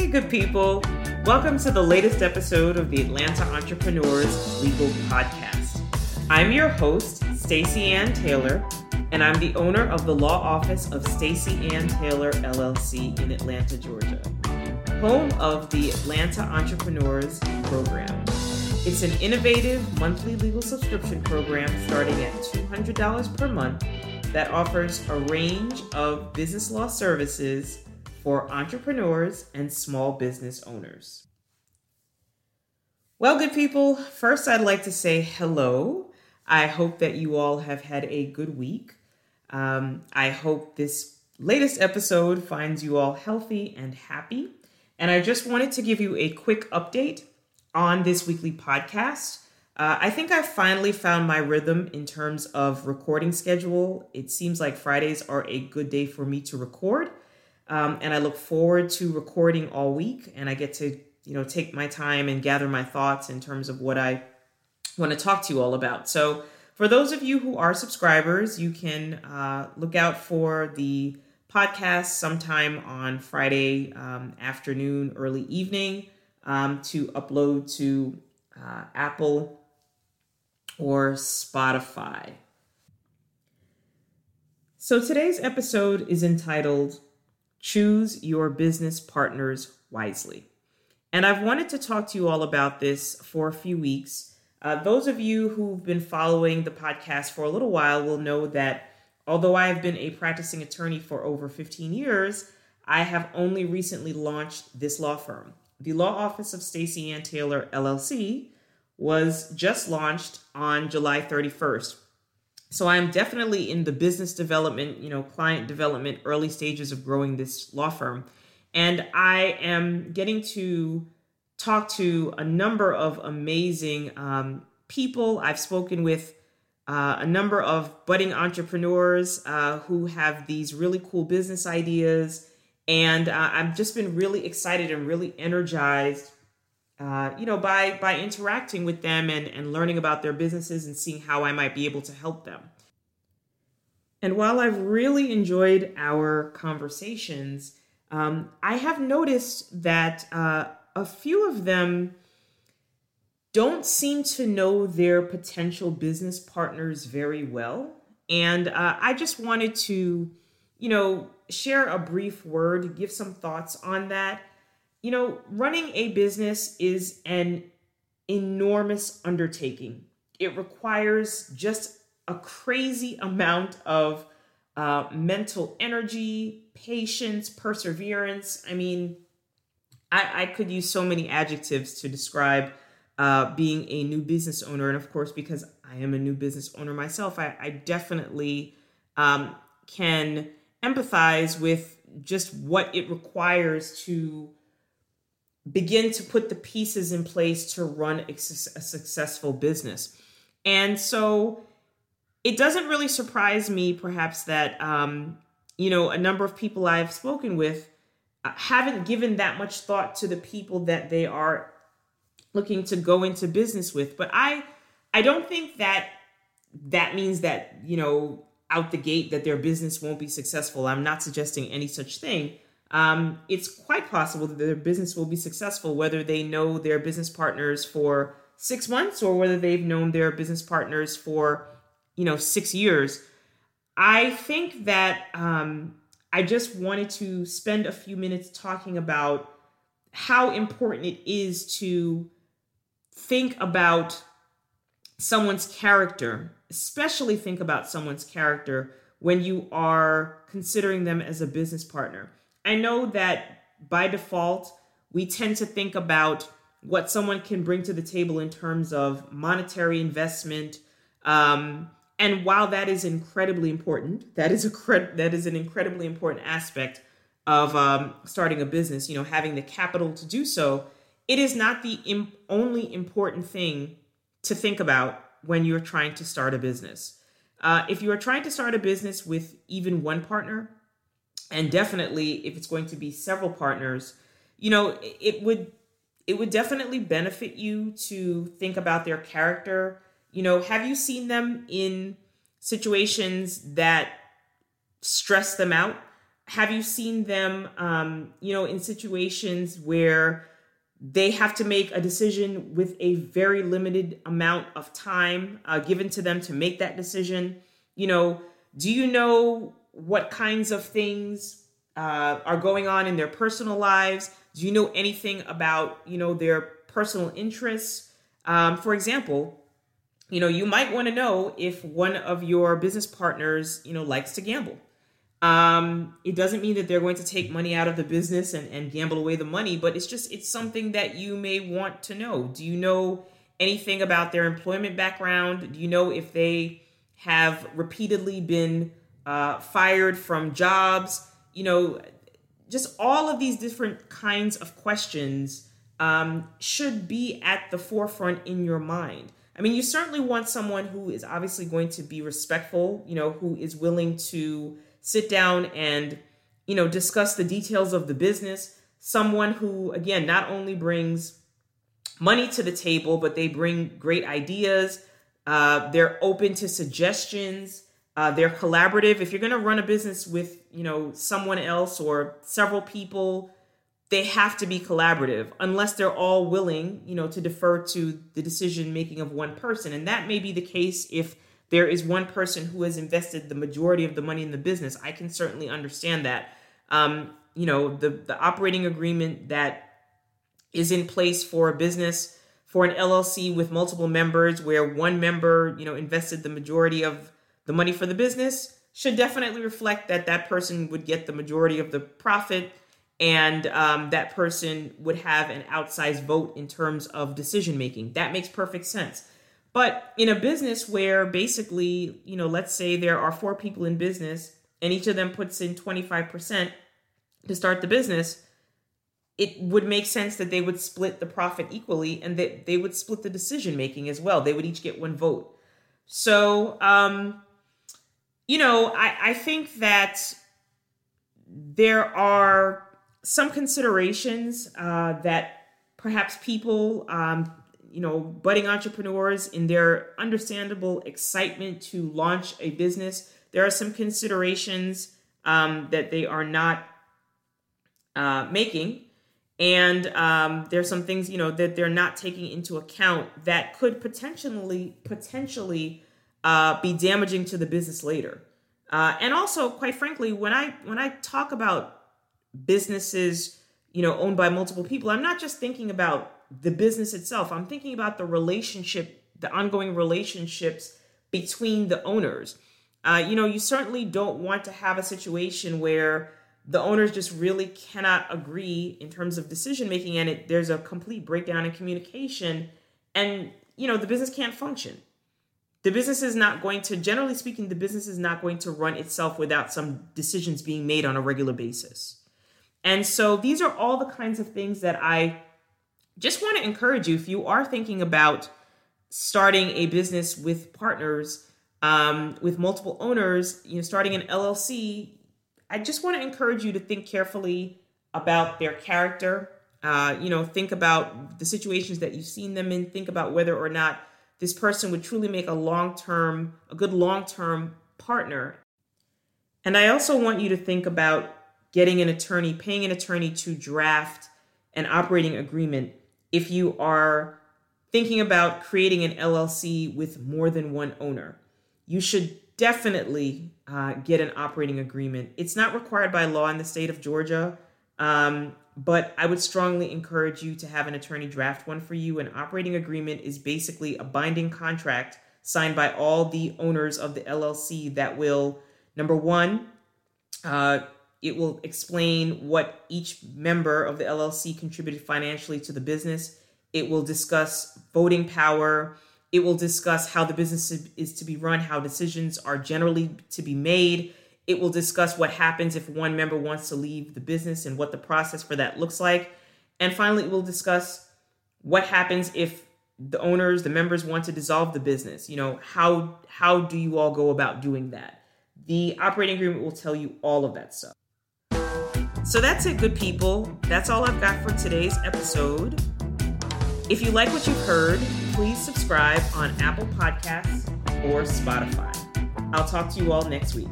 Hey, good people. Welcome to the latest episode of the Atlanta Entrepreneurs Legal Podcast. I'm your host, Stacey Ann Taylor, and I'm the owner of the law office of Stacey Ann Taylor LLC in Atlanta, Georgia, home of the Atlanta Entrepreneurs Program. It's an innovative monthly legal subscription program starting at $200 per month that offers a range of business law services for entrepreneurs and small business owners. Well, good people, first I'd like to say hello. I hope that you all have had a good week. Um, I hope this latest episode finds you all healthy and happy. And I just wanted to give you a quick update on this weekly podcast. Uh, I think I finally found my rhythm in terms of recording schedule. It seems like Fridays are a good day for me to record. Um, and I look forward to recording all week and I get to, you know, take my time and gather my thoughts in terms of what I want to talk to you all about. So, for those of you who are subscribers, you can uh, look out for the podcast sometime on Friday um, afternoon, early evening um, to upload to uh, Apple or Spotify. So today's episode is entitled Choose Your Business Partners Wisely. And I've wanted to talk to you all about this for a few weeks. Uh, those of you who've been following the podcast for a little while will know that although I have been a practicing attorney for over 15 years, I have only recently launched this law firm. The law office of Stacey Ann Taylor LLC was just launched on July 31st. So I'm definitely in the business development, you know, client development, early stages of growing this law firm. And I am getting to talk to a number of amazing um, people. I've spoken with uh, a number of budding entrepreneurs uh, who have these really cool business ideas. And uh, I've just been really excited and really energized, uh, you know, by by interacting with them and, and learning about their businesses and seeing how I might be able to help them. And while I've really enjoyed our conversations, um, I have noticed that uh, a few of them don't seem to know their potential business partners very well. And uh, I just wanted to, you know, share a brief word, give some thoughts on that. You know, running a business is an enormous undertaking. It requires just a crazy amount of uh, mental energy, patience, perseverance. I mean, I, I could use so many adjectives to describe uh, being a new business owner. And of course, because I am a new business owner myself, I, I definitely um, can empathize with just what it requires to begin to put the pieces in place to run a, a successful business. And so it doesn't really surprise me, perhaps, that, um, you know, a number of people I've spoken with uh, haven't given that much thought to the people that they are looking to go into business with. But I, I don't think that that means that, you know, out the gate that their business won't be successful. I'm not suggesting any such thing. Um, it's quite possible that their business will be successful, whether they know their business partners for six months or whether they've known their business partners for you know six years. I think that um, i just wanted to spend a few minutes talking about how important it is to think about someone's character especially think about someone's character when you are considering them as a business partner i know that by default we tend to think about what someone can bring to the table in terms of monetary investment um, and while that is incredibly important, that is a cre- that is an incredibly important aspect of um, starting a business. You know, having the capital to do so. It is not the Im- only important thing to think about when you're trying to start a business. Uh, if you are trying to start a business with even one partner, and definitely if it's going to be several partners, you know, it would it would definitely benefit you to think about their character you know, have you seen them in situations that stress them out? have you seen them, um, you know, in situations where they have to make a decision with a very limited amount of time uh, given to them to make that decision? You know, do you know what kinds of things uh, are going on in their personal lives? Do you know anything about, you know, their personal interests? Um, for example, you know, you might want to know if one of your business partners, you know, likes to gamble. Um, it doesn't mean that they're going to take money out of the business and, and gamble away the money, but it's just it's something that you may want to know. Do you know anything about their employment background? Do you know if they have repeatedly been uh, fired from jobs? You know, just all of these different kinds of questions um, should be at the forefront in your mind. I mean, you certainly want someone who is obviously going to be respectful, you know, who is willing to sit down and, you know, discuss the details of the business. Someone who, again, not only brings money to the table, but they bring great ideas. Uh, they're open to suggestions. Uh, they're collaborative. If you're going to run a business with, you know, someone else or several people, they have to be collaborative unless they're all willing, you know, to defer to the decision making of one person. And that may be the case if there is one person who has invested the majority of the money in the business. I can certainly understand that. Um, you know, the the operating agreement that is in place for a business for an LLC with multiple members where one member, you know, invested the majority of the money for the business should definitely reflect that that person would get the majority of the profit and um, that person would have an outsized vote in terms of decision making. That makes perfect sense. But in a business where basically, you know, let's say there are four people in business and each of them puts in 25% to start the business, it would make sense that they would split the profit equally and that they would split the decision making as well. They would each get one vote. So, um, you know, I, I think that there are some considerations uh, that perhaps people um, you know, budding entrepreneurs in their understandable excitement to launch a business, there are some considerations um, that they are not uh, making. And um, there's some things, you know, that they're not taking into account that could potentially potentially uh, be damaging to the business later. Uh, and also, quite frankly, when I when I talk about businesses, you know, owned by multiple people, I'm not just thinking about the business itself. I'm thinking about the relationship, the ongoing relationships between the owners. Uh, you know, you certainly don't want to have a situation where the owners just really cannot agree in terms of decision making and it there's a complete breakdown in communication and you know the business can't function the business is not going to generally speaking the business is not going to run itself without some decisions being made on a regular basis and so these are all the kinds of things that i just want to encourage you if you are thinking about starting a business with partners, um, with multiple owners, you know, starting an LLC, I just want to encourage you to think carefully about their character. Uh, you know, think about the situations that you've seen them in. Think about whether or not this person would truly make a long term, a good long term partner. And I also want you to think about getting an attorney, paying an attorney to draft an operating agreement if you are thinking about creating an LLC with more than one owner. You should definitely uh, get an operating agreement. It's not required by law in the state of Georgia, um, but I would strongly encourage you to have an attorney draft one for you. An operating agreement is basically a binding contract signed by all the owners of the LLC that will, number one, uh, it will explain what each member of the LLC contributed financially to the business. It will discuss voting power. It will discuss how the business is to be run, how decisions are generally to be made. It will discuss what happens if one member wants to leave the business and what the process for that looks like. And finally, it will discuss what happens if the owners, the members want to dissolve the business. You know, how how do you all go about doing that? The operating agreement will tell you all of that stuff. So that's it, good people. That's all I've got for today's episode. If you like what you've heard, please subscribe on Apple Podcasts or Spotify. I'll talk to you all next week.